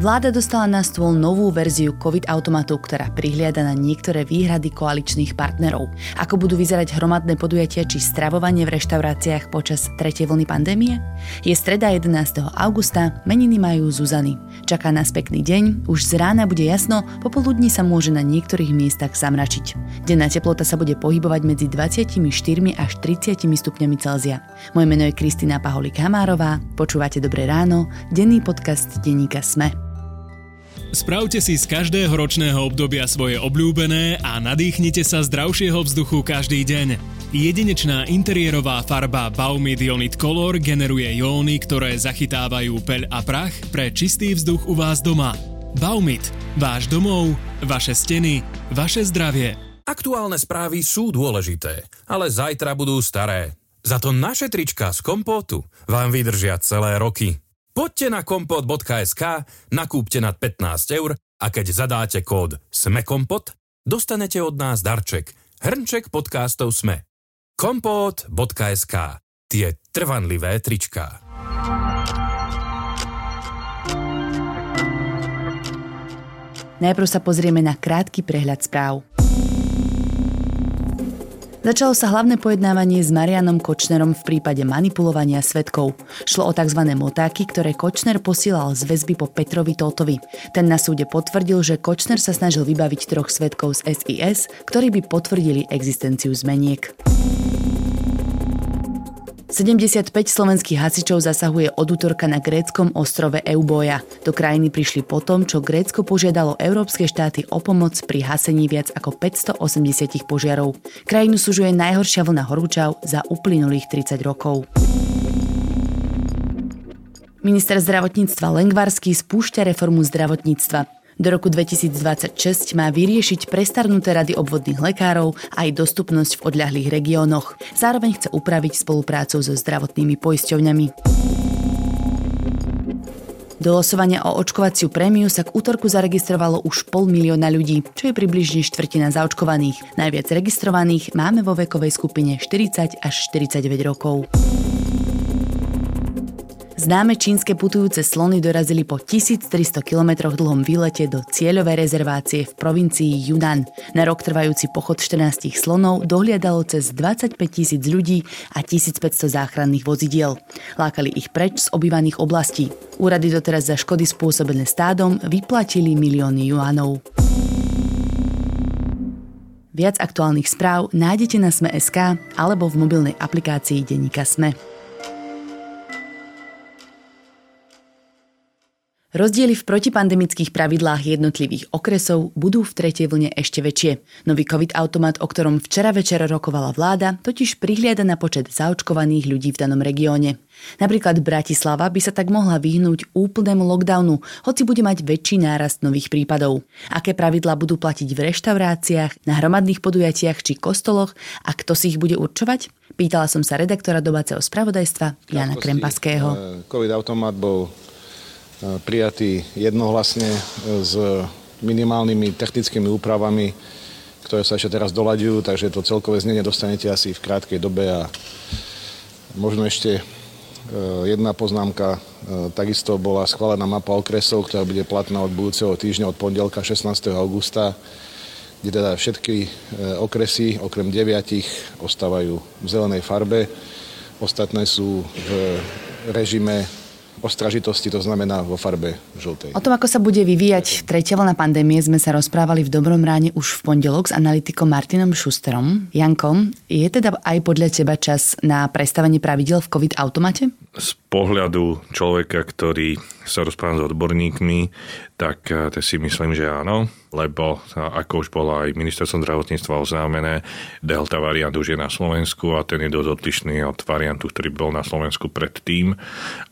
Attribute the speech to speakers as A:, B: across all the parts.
A: Vláda dostala na stôl novú verziu COVID automatu, ktorá prihliada na niektoré výhrady koaličných partnerov. Ako budú vyzerať hromadné podujatia či stravovanie v reštauráciách počas tretej vlny pandémie? Je streda 11. augusta, meniny majú Zuzany. Čaká nás pekný deň, už z rána bude jasno, popoludní sa môže na niektorých miestach zamračiť. Denná teplota sa bude pohybovať medzi 24 až 30 stupňami Celzia. Moje meno je Kristýna Paholik-Hamárová, počúvate Dobré ráno, denný podcast denníka SME.
B: Spravte si z každého ročného obdobia svoje obľúbené a nadýchnite sa zdravšieho vzduchu každý deň. Jedinečná interiérová farba Baumid Ionit Color generuje jóny, ktoré zachytávajú peľ a prach pre čistý vzduch u vás doma. Baumit. Váš domov, vaše steny, vaše zdravie.
C: Aktuálne správy sú dôležité, ale zajtra budú staré. Za to naše trička z kompótu vám vydržia celé roky. Poďte na kompot.sk, nakúpte nad 15 eur a keď zadáte kód SMEKOMPOT, dostanete od nás darček. Hrnček podcastov SME. kompot.sk Tie trvanlivé tričká.
A: Najprv sa pozrieme na krátky prehľad správ. Začalo sa hlavné pojednávanie s Marianom Kočnerom v prípade manipulovania svetkov. Šlo o tzv. motáky, ktoré Kočner posielal z väzby po Petrovi Tótovi. Ten na súde potvrdil, že Kočner sa snažil vybaviť troch svetkov z SIS, ktorí by potvrdili existenciu zmeniek. 75 slovenských hasičov zasahuje od útorka na gréckom ostrove Euboja. Do krajiny prišli potom, čo Grécko požiadalo európske štáty o pomoc pri hasení viac ako 580 požiarov. Krajinu sužuje najhoršia vlna horúčav za uplynulých 30 rokov. Minister zdravotníctva Lengvarský spúšťa reformu zdravotníctva. Do roku 2026 má vyriešiť prestarnuté rady obvodných lekárov aj dostupnosť v odľahlých regiónoch. Zároveň chce upraviť spoluprácu so zdravotnými poisťovňami. Do losovania o očkovaciu prémiu sa k útorku zaregistrovalo už pol milióna ľudí, čo je približne štvrtina zaočkovaných. Najviac registrovaných máme vo vekovej skupine 40 až 49 rokov. Známe čínske putujúce slony dorazili po 1300 km dlhom výlete do cieľovej rezervácie v provincii Yunnan. Na rok trvajúci pochod 14 slonov dohliadalo cez 25 tisíc ľudí a 1500 záchranných vozidiel. Lákali ich preč z obývaných oblastí. Úrady doteraz za škody spôsobené stádom vyplatili milióny juanov. Viac aktuálnych správ nájdete na Sme.sk alebo v mobilnej aplikácii Denníka Sme. Rozdiely v protipandemických pravidlách jednotlivých okresov budú v tretej vlne ešte väčšie. Nový COVID-automat, o ktorom včera večer rokovala vláda, totiž prihliada na počet zaočkovaných ľudí v danom regióne. Napríklad Bratislava by sa tak mohla vyhnúť úplnému lockdownu, hoci bude mať väčší nárast nových prípadov. Aké pravidlá budú platiť v reštauráciách, na hromadných podujatiach či kostoloch a kto si ich bude určovať? Pýtala som sa redaktora domáceho spravodajstva Jana Krempaského.
D: Eh, COVID-automat bol prijatý jednohlasne e, s minimálnymi technickými úpravami, ktoré sa ešte teraz doľaďujú, takže to celkové znenie dostanete asi v krátkej dobe a možno ešte e, jedna poznámka. E, takisto bola schválená mapa okresov, ktorá bude platná od budúceho týždňa, od pondelka 16. augusta, kde teda všetky okresy, okrem deviatich, ostávajú v zelenej farbe. Ostatné sú v režime ostražitosti, to znamená vo farbe žltej.
A: O tom, ako sa bude vyvíjať tretia vlna pandémie, sme sa rozprávali v Dobrom ráne už v pondelok s analytikom Martinom Šusterom. Janko, je teda aj podľa teba čas na prestavenie pravidel v COVID-automate?
E: Z pohľadu človeka, ktorý sa rozpráva s odborníkmi, tak eh, si myslím, že áno, lebo eh, ako už bolo aj ministerstvo zdravotníctva oznámené, delta variant už je na Slovensku a ten je dosť odlišný od variantu, ktorý bol na Slovensku predtým.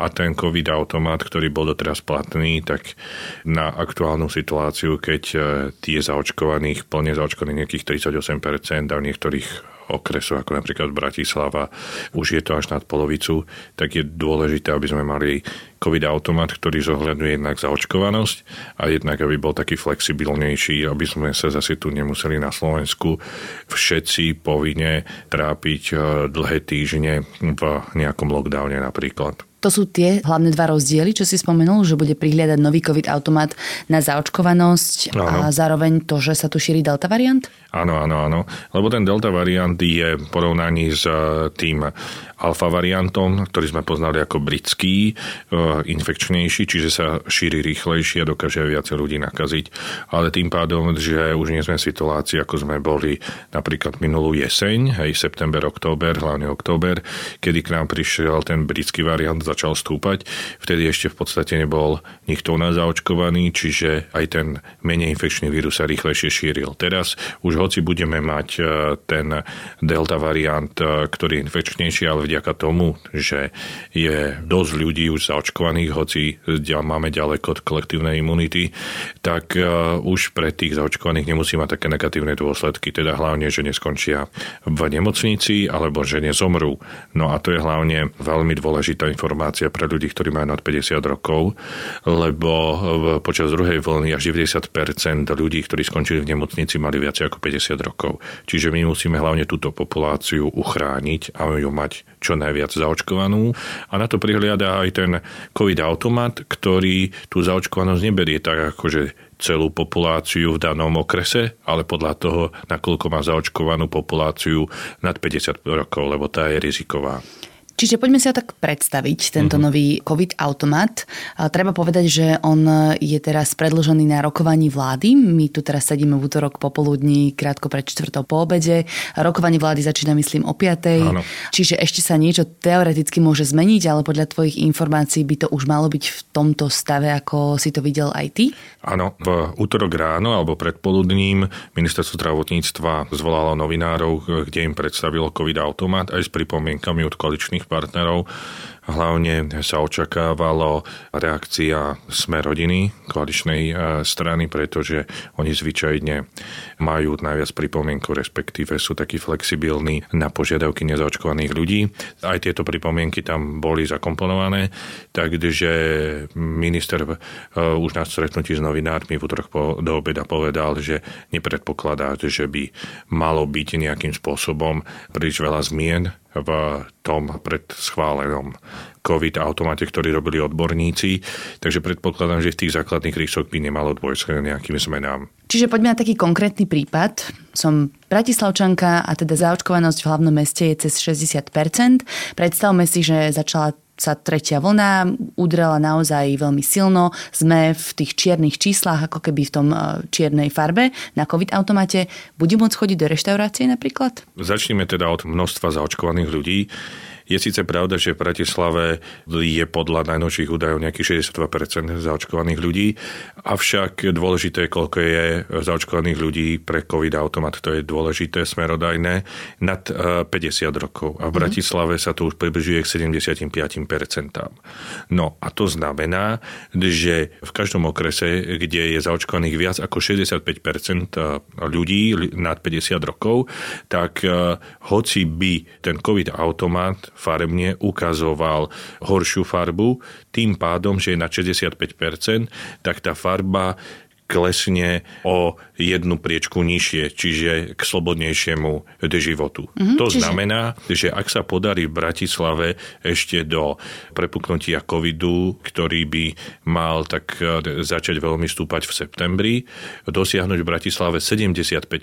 E: A ten COVID automat, ktorý bol doteraz platný, tak na aktuálnu situáciu, keď eh, tie zaočkovaných, plne zaočkovaných nejakých 38% a v niektorých okresu, ako napríklad Bratislava, už je to až nad polovicu, tak je dôležité, aby sme mali COVID-automat, ktorý zohľadňuje jednak zaočkovanosť a jednak, aby bol taký flexibilnejší, aby sme sa zase tu nemuseli na Slovensku všetci povinne trápiť eh, dlhé týždne v nejakom lockdowne napríklad.
A: To sú tie hlavné dva rozdiely, čo si spomenul, že bude prihliadať nový COVID automat na zaočkovanosť áno. a zároveň to, že sa tu šíri delta variant?
E: Áno, áno, áno. Lebo ten delta variant je v porovnaní s eh, tým alfa variantom, ktorý sme poznali ako britský, eh, infekčnejší, čiže sa šíri rýchlejšie a dokáže viacej ľudí nakaziť. Ale tým pádom, že už nie sme v situácii, ako sme boli napríklad minulú jeseň, hej, september, október, hlavne október, kedy k nám prišiel ten britský variant, začal stúpať. Vtedy ešte v podstate nebol nikto u nás zaočkovaný, čiže aj ten menej infekčný vírus sa rýchlejšie šíril. Teraz už hoci budeme mať eh, ten delta variant, eh, ktorý je infekčnejší, ale vďaka tomu, že je dosť ľudí už zaočkovaných, hoci máme ďaleko od kolektívnej imunity, tak e, už pre tých zaočkovaných nemusí mať také negatívne dôsledky, teda hlavne, že neskončia v nemocnici alebo že nezomrú. No a to je hlavne veľmi dôležitá informácia pre ľudí, ktorí majú nad 50 rokov, lebo počas druhej vlny až 90% ľudí, ktorí skončili v nemocnici, mali viac ako 50 rokov. Čiže my musíme hlavne túto populáciu uchrániť a ju mať čo najviac zaočkovanú. A na to prihliada aj ten COVID automat, ktorý tú zaočkovanosť neberie tak, ako že celú populáciu v danom okrese, ale podľa toho, nakoľko má zaočkovanú populáciu nad 50 rokov, lebo tá je riziková.
A: Čiže poďme si ho tak predstaviť, tento uh-huh. nový COVID automat. A treba povedať, že on je teraz predložený na rokovaní vlády. My tu teraz sedíme v útorok popoludní, krátko pred čtvrtou po obede. Rokovanie vlády začína, myslím, o 5. Áno. Čiže ešte sa niečo teoreticky môže zmeniť, ale podľa tvojich informácií by to už malo byť v tomto stave, ako si to videl aj ty?
E: Áno, v útorok ráno alebo predpoludním ministerstvo zdravotníctva zvolalo novinárov, kde im predstavilo COVID automat aj s pripomienkami od koaličných partnerov Hlavne sa očakávalo reakcia Sme rodiny, koaličnej e, strany, pretože oni zvyčajne majú najviac pripomienkov, respektíve sú takí flexibilní na požiadavky nezaočkovaných ľudí. Aj tieto pripomienky tam boli zakomponované, takže minister e, už na stretnutí s novinármi v útorok do obeda povedal, že nepredpokladá, že by malo byť nejakým spôsobom príliš veľa zmien v tom predschválenom COVID automate, ktorý robili odborníci. Takže predpokladám, že v tých základných rysoch by nemalo dôjsť k nejakým zmenám.
A: Čiže poďme na taký konkrétny prípad. Som Bratislavčanka a teda zaočkovanosť v hlavnom meste je cez 60%. Predstavme si, že začala sa tretia vlna udrela naozaj veľmi silno. Sme v tých čiernych číslach, ako keby v tom e, čiernej farbe na COVID automate. Bude môcť chodiť do reštaurácie napríklad?
E: Začneme teda od množstva zaočkovaných ľudí. Je síce pravda, že v Bratislave je podľa najnovších údajov nejakých 62% zaočkovaných ľudí, avšak dôležité, koľko je zaočkovaných ľudí pre COVID automat, to je dôležité, smerodajné, nad 50 eh, rokov. A v mhm. Bratislave sa to už približuje k 75%. No a to znamená, že v každom okrese, kde je zaočkovaných viac ako 65% eh, ľudí nad 50 rokov, tak eh, hoci by ten COVID automat farebne ukazoval horšiu farbu, tým pádom, že je na 65%, tak tá farba klesne o jednu priečku nižšie, čiže k slobodnejšiemu životu. Mm-hmm, to čiže... znamená, že ak sa podarí v Bratislave ešte do prepuknutia covidu, ktorý by mal tak e, začať veľmi stúpať v septembri, dosiahnuť v Bratislave 75%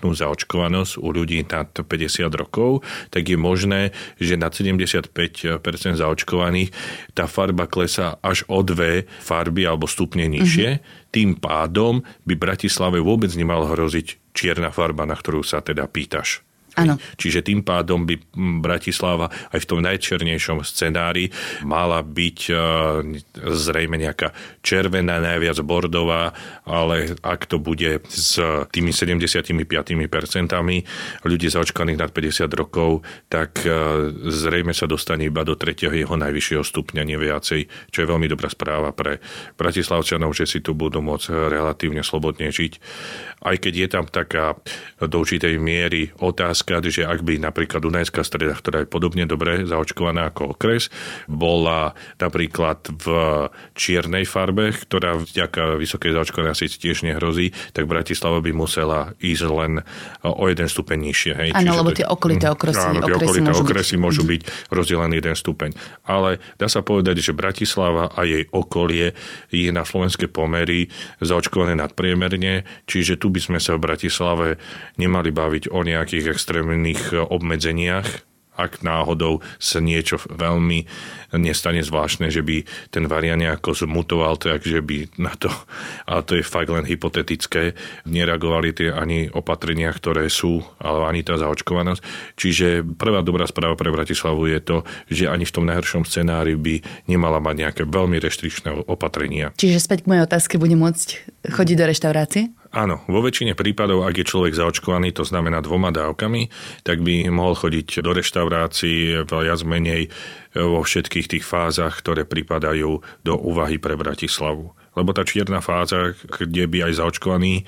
E: zaočkovanosť u ľudí nad 50 rokov, tak je možné, že nad 75% zaočkovaných tá farba klesá až o dve farby alebo stupne nižšie. Mm-hmm tým pádom by Bratislave vôbec nemal hroziť čierna farba, na ktorú sa teda pýtaš.
A: Ano.
E: Čiže tým pádom by Bratislava aj v tom najčernejšom scenári mala byť e, zrejme nejaká červená, najviac bordová, ale ak to bude s tými 75% ľudí zaočkaných nad 50 rokov, tak e, zrejme sa dostane iba do tretieho jeho najvyššieho stupňa, nie viacej, čo je veľmi dobrá správa pre Bratislavčanov, že si tu budú môcť relatívne slobodne žiť. Aj keď je tam taká do určitej miery otázka, otázka, že ak by napríklad Dunajská streda, ktorá je podobne dobre zaočkovaná ako okres, bola napríklad v čiernej farbe, ktorá vďaka vysokej zaočkovanosti tiež nehrozí, tak Bratislava by musela ísť len o jeden stupeň nižšie. Hej?
A: Áno, lebo tie okolité okresy,
E: áno, tie
A: okresy,
E: okolité
A: môžu
E: okresy
A: byť.
E: môžu byť rozdelené jeden stupeň. Ale dá sa povedať, že Bratislava a jej okolie je na slovenské pomery zaočkované nadpriemerne, čiže tu by sme sa v Bratislave nemali baviť o nejakých extrémnych obmedzeniach, ak náhodou sa niečo veľmi nestane zvláštne, že by ten variant nejako zmutoval, tak že by na to, a to je fakt len hypotetické, nereagovali tie ani opatrenia, ktoré sú, ale ani tá zaočkovanosť. Čiže prvá dobrá správa pre Bratislavu je to, že ani v tom najhoršom scenári by nemala mať nejaké veľmi reštričné opatrenia.
A: Čiže späť k mojej otázke, bude môcť chodiť do reštaurácie?
E: Áno, vo väčšine prípadov, ak je človek zaočkovaný, to znamená dvoma dávkami, tak by mohol chodiť do reštaurácií viac menej vo všetkých tých fázach, ktoré pripadajú do úvahy pre Bratislavu. Lebo tá čierna fáza, kde by aj zaočkovaní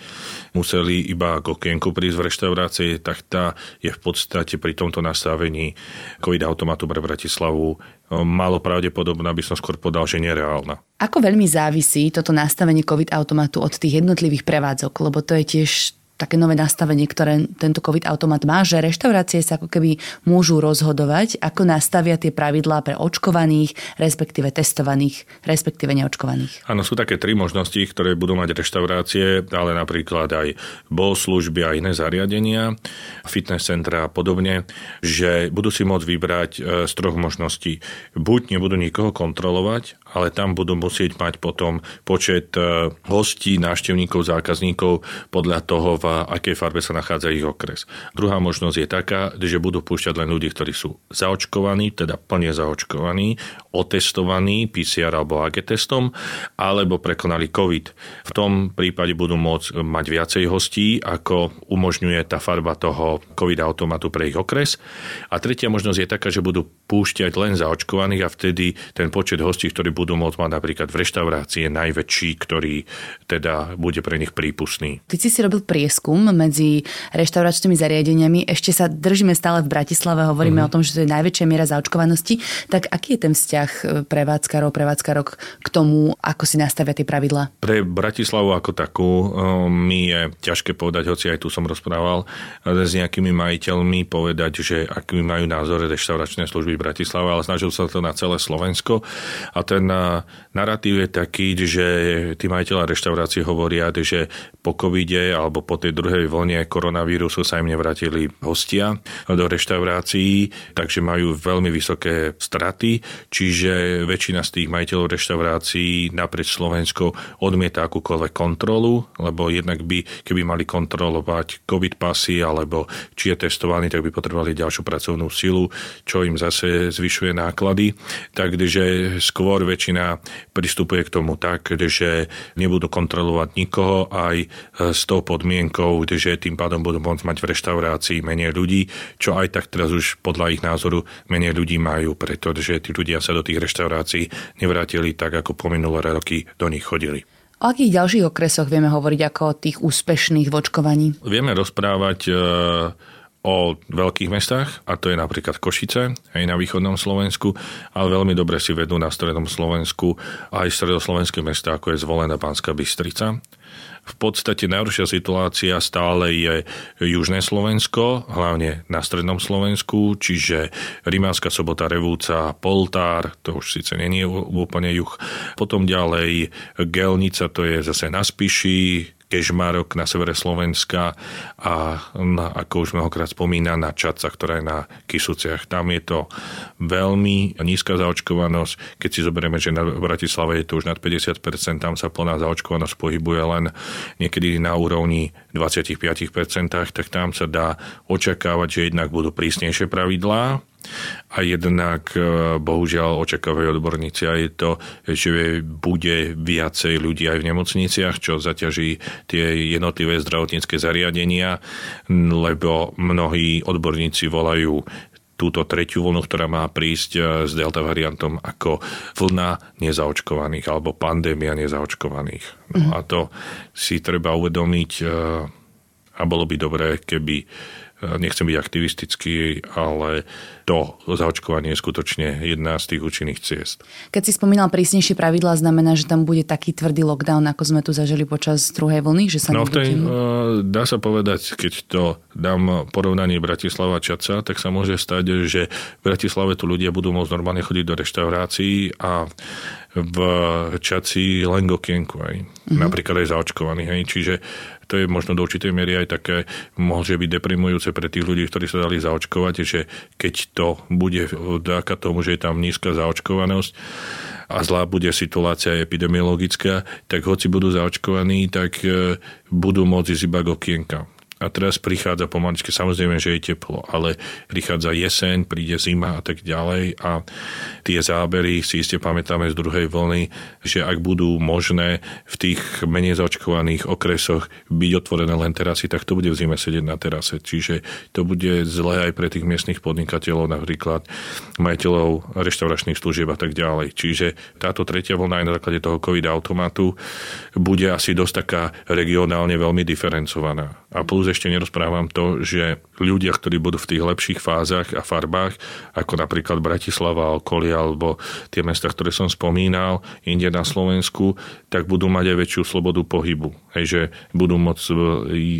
E: museli iba k okienku prísť v reštaurácii, tak tá je v podstate pri tomto nastavení COVID automatu pre Bratislavu málo pravdepodobná, by som skôr podal, že nereálna.
A: Ako veľmi závisí toto nastavenie COVID automatu od tých jednotlivých prevádzok? Lebo to je tiež také nové nastavenie, ktoré tento COVID automat má, že reštaurácie sa ako keby môžu rozhodovať, ako nastavia tie pravidlá pre očkovaných, respektíve testovaných, respektíve neočkovaných.
E: Áno, sú také tri možnosti, ktoré budú mať reštaurácie, ale napríklad aj bol služby a iné zariadenia, fitness centra a podobne, že budú si môcť vybrať e, z troch možností. Buď nebudú nikoho kontrolovať, ale tam budú musieť mať potom počet e, hostí, návštevníkov, zákazníkov podľa toho, v akej farbe sa nachádza ich okres. Druhá možnosť je taká, že budú púšťať len ľudí, ktorí sú zaočkovaní, teda plne zaočkovaní, otestovaní PCR alebo AG testom, alebo prekonali COVID. V tom prípade budú môcť mať viacej hostí, ako umožňuje tá farba toho COVID automatu pre ich okres. A tretia možnosť je taká, že budú púšťať len zaočkovaných a vtedy ten počet hostí, ktorí budú môcť mať napríklad v reštaurácii, je najväčší, ktorý teda bude pre nich prípustný.
A: Ty si si robil prieskum medzi reštauračnými zariadeniami. Ešte sa držíme stále v Bratislave, hovoríme mm. o tom, že to je najväčšia miera zaočkovanosti. Tak aký je ten vzťah e, prevádzkarov, prevádzkarok k tomu, ako si nastavia tie pravidlá?
E: Pre Bratislavu ako takú e, mi je ťažké povedať, hoci aj tu som rozprával e, s nejakými majiteľmi, povedať, že aký majú názor reštauračné služby v Bratislave, ale snažil sa to na celé Slovensko. A ten narratív je taký, že tí majiteľa reštaurácie hovoria, že po covide alebo po tej druhej vlne koronavírusu sa im nevrátili hostia do reštaurácií, takže majú veľmi vysoké straty, čiže väčšina z tých majiteľov reštaurácií naprieč Slovenskou odmieta akúkoľvek kontrolu, lebo jednak by, keby mali kontrolovať COVID pasy alebo či je testovaný, tak by potrebovali ďalšiu pracovnú silu, čo im zase zvyšuje náklady. Takže skôr väčšina pristupuje k tomu tak, že nebudú kontrolovať nikoho aj s tou podmienkou, že tým pádom budú môcť mať v reštaurácii menej ľudí, čo aj tak teraz už podľa ich názoru menej ľudí majú, pretože tí ľudia sa do tých reštaurácií nevrátili tak, ako po minulé roky do nich chodili.
A: O akých ďalších okresoch vieme hovoriť ako o tých úspešných v očkovaní?
E: Vieme rozprávať e, o veľkých mestách, a to je napríklad Košice, aj na východnom Slovensku, ale veľmi dobre si vedú na strednom Slovensku aj stredoslovenské mesta, ako je zvolená Pánska Bystrica. V podstate najhoršia situácia stále je južné Slovensko, hlavne na strednom Slovensku, čiže Rimánska sobota, Revúca, Poltár, to už síce není úplne juh. Potom ďalej Gelnica, to je zase na Spiši, Kežmarok na severe Slovenska a na, ako už mnohokrát spomína na Čaca, ktorá je na Kisuciach. Tam je to veľmi nízka zaočkovanosť. Keď si zoberieme, že na Bratislave je to už nad 50%, tam sa plná zaočkovanosť pohybuje len niekedy na úrovni 25%, tak tam sa dá očakávať, že jednak budú prísnejšie pravidlá, a jednak e, bohužiaľ očakávajú odborníci aj to, že bude viacej ľudí aj v nemocniciach, čo zaťaží tie jednotlivé zdravotnícke zariadenia, lebo mnohí odborníci volajú túto tretiu vlnu, ktorá má prísť e, s delta variantom ako vlna nezaočkovaných alebo pandémia nezaočkovaných. No mhm. a to si treba uvedomiť e, a bolo by dobré, keby nechcem byť aktivistický, ale to zaočkovanie je skutočne jedna z tých účinných ciest.
A: Keď si spomínal prísnejšie pravidlá, znamená, že tam bude taký tvrdý lockdown, ako sme tu zažili počas druhej vlny? Že sa
E: no, v tej, dá sa povedať, keď to dám porovnanie Bratislava Čaca, tak sa môže stať, že v Bratislave tu ľudia budú môcť normálne chodiť do reštaurácií a v Čaci len k okienku aj. Mm-hmm. Napríklad aj zaočkovaní. Hej. Čiže to je možno do určitej miery aj také, môže byť deprimujúce pre tých ľudí, ktorí sa dali zaočkovať, že keď to bude vďaka tomu, že je tam nízka zaočkovanosť, a zlá bude situácia epidemiologická, tak hoci budú zaočkovaní, tak e, budú môcť ísť iba k okienka. A teraz prichádza pomaličky, samozrejme, že je teplo, ale prichádza jeseň, príde zima a tak ďalej a tie zábery si iste pamätáme z druhej vlny, že ak budú možné v tých menej zaočkovaných okresoch byť otvorené len terasy, tak to bude v zime sedieť na terase. Čiže to bude zlé aj pre tých miestnych podnikateľov, napríklad majiteľov reštauračných služieb a tak ďalej. Čiže táto tretia vlna aj na základe toho COVID automatu bude asi dosť taká regionálne veľmi diferencovaná. A plus ešte nerozprávam to, že ľudia, ktorí budú v tých lepších fázach a farbách, ako napríklad Bratislava, okolia alebo tie mesta, ktoré som spomínal, inde na Slovensku, tak budú mať aj väčšiu slobodu pohybu. Hej, že budú môcť e,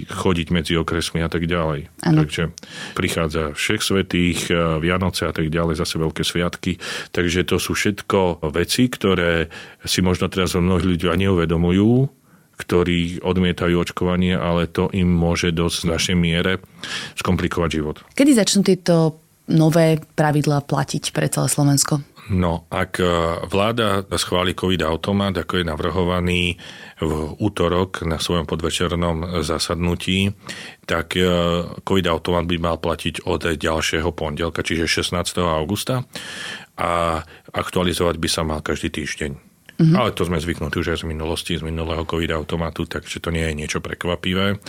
E: chodiť medzi okresmi a tak ďalej. Ano. Takže prichádza všech svetých, e, Vianoce a tak ďalej, zase veľké sviatky. Takže to sú všetko veci, ktoré si možno teraz mnohí ľudia neuvedomujú, ktorí odmietajú očkovanie, ale to im môže dosť v našej miere skomplikovať život.
A: Kedy začnú tieto nové pravidlá platiť pre celé Slovensko?
E: No, ak e, vláda schváli COVID automat, ako je navrhovaný v útorok na svojom podvečernom zasadnutí, tak e, COVID automat by mal platiť od ďalšieho pondelka, čiže 16. augusta a aktualizovať by sa mal každý týždeň. Mm-hmm. Ale to sme zvyknutí už aj z minulosti, z minulého COVID automatu, takže to nie je niečo prekvapivé.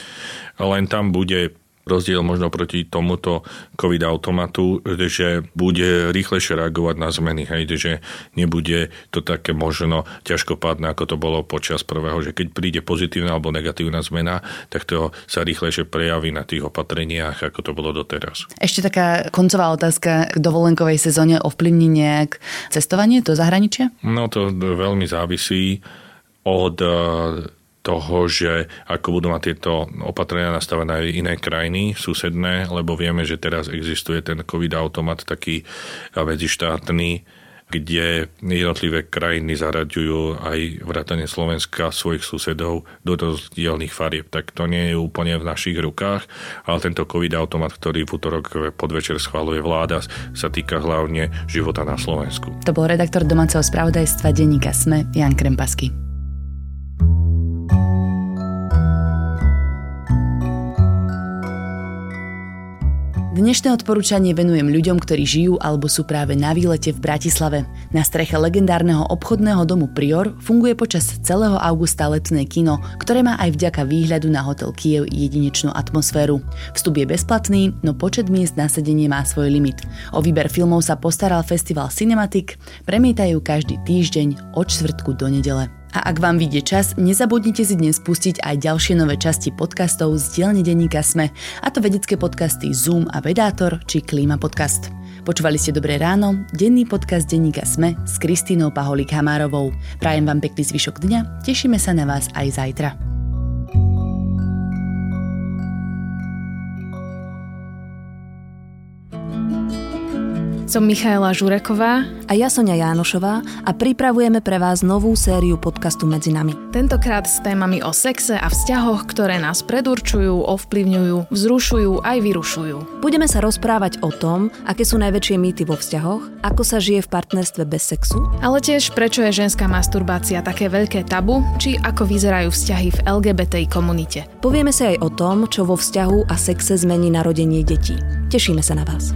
E: Len tam bude rozdiel možno proti tomuto COVID automatu, že bude rýchlejšie reagovať na zmeny, hej, že nebude to také možno ťažkopádne, ako to bolo počas prvého, že keď príde pozitívna alebo negatívna zmena, tak to sa rýchlejšie prejaví na tých opatreniach, ako to bolo doteraz.
A: Ešte taká koncová otázka k dovolenkovej sezóne ovplyvní nejak cestovanie do zahraničia?
E: No to veľmi závisí od toho, že ako budú mať tieto opatrenia nastavené aj iné krajiny susedné, lebo vieme, že teraz existuje ten COVID-automat taký medzištátny, kde jednotlivé krajiny zaraďujú aj vrátane Slovenska svojich susedov do rozdielných farieb. Tak to nie je úplne v našich rukách, ale tento COVID-automat, ktorý v útorok podvečer schváluje vláda, sa týka hlavne života na Slovensku.
A: To bol redaktor domáceho spravodajstva denníka SME Jan Krempasky. Dnešné odporúčanie venujem ľuďom, ktorí žijú alebo sú práve na výlete v Bratislave. Na streche legendárneho obchodného domu Prior funguje počas celého augusta letné kino, ktoré má aj vďaka výhľadu na hotel Kiev jedinečnú atmosféru. Vstup je bezplatný, no počet miest na sedenie má svoj limit. O výber filmov sa postaral festival Cinematic, premietajú každý týždeň od čtvrtku do nedele. A ak vám vyjde čas, nezabudnite si dnes pustiť aj ďalšie nové časti podcastov z dielne denníka Sme, a to vedecké podcasty Zoom a Vedátor či Klíma podcast. Počúvali ste Dobré ráno, denný podcast denníka Sme s Kristínou Paholík-Hamárovou. Prajem vám pekný zvyšok dňa, tešíme sa na vás aj zajtra.
F: Som Michaela Žureková
G: a ja Sonia Jánošová a pripravujeme pre vás novú sériu podcastu Medzi nami.
F: Tentokrát s témami o sexe a vzťahoch, ktoré nás predurčujú, ovplyvňujú, vzrušujú aj vyrušujú.
G: Budeme sa rozprávať o tom, aké sú najväčšie mýty vo vzťahoch, ako sa žije v partnerstve bez sexu,
F: ale tiež prečo je ženská masturbácia také veľké tabu, či ako vyzerajú vzťahy v LGBTI komunite.
G: Povieme sa aj o tom, čo vo vzťahu a sexe zmení narodenie detí. Tešíme sa na vás.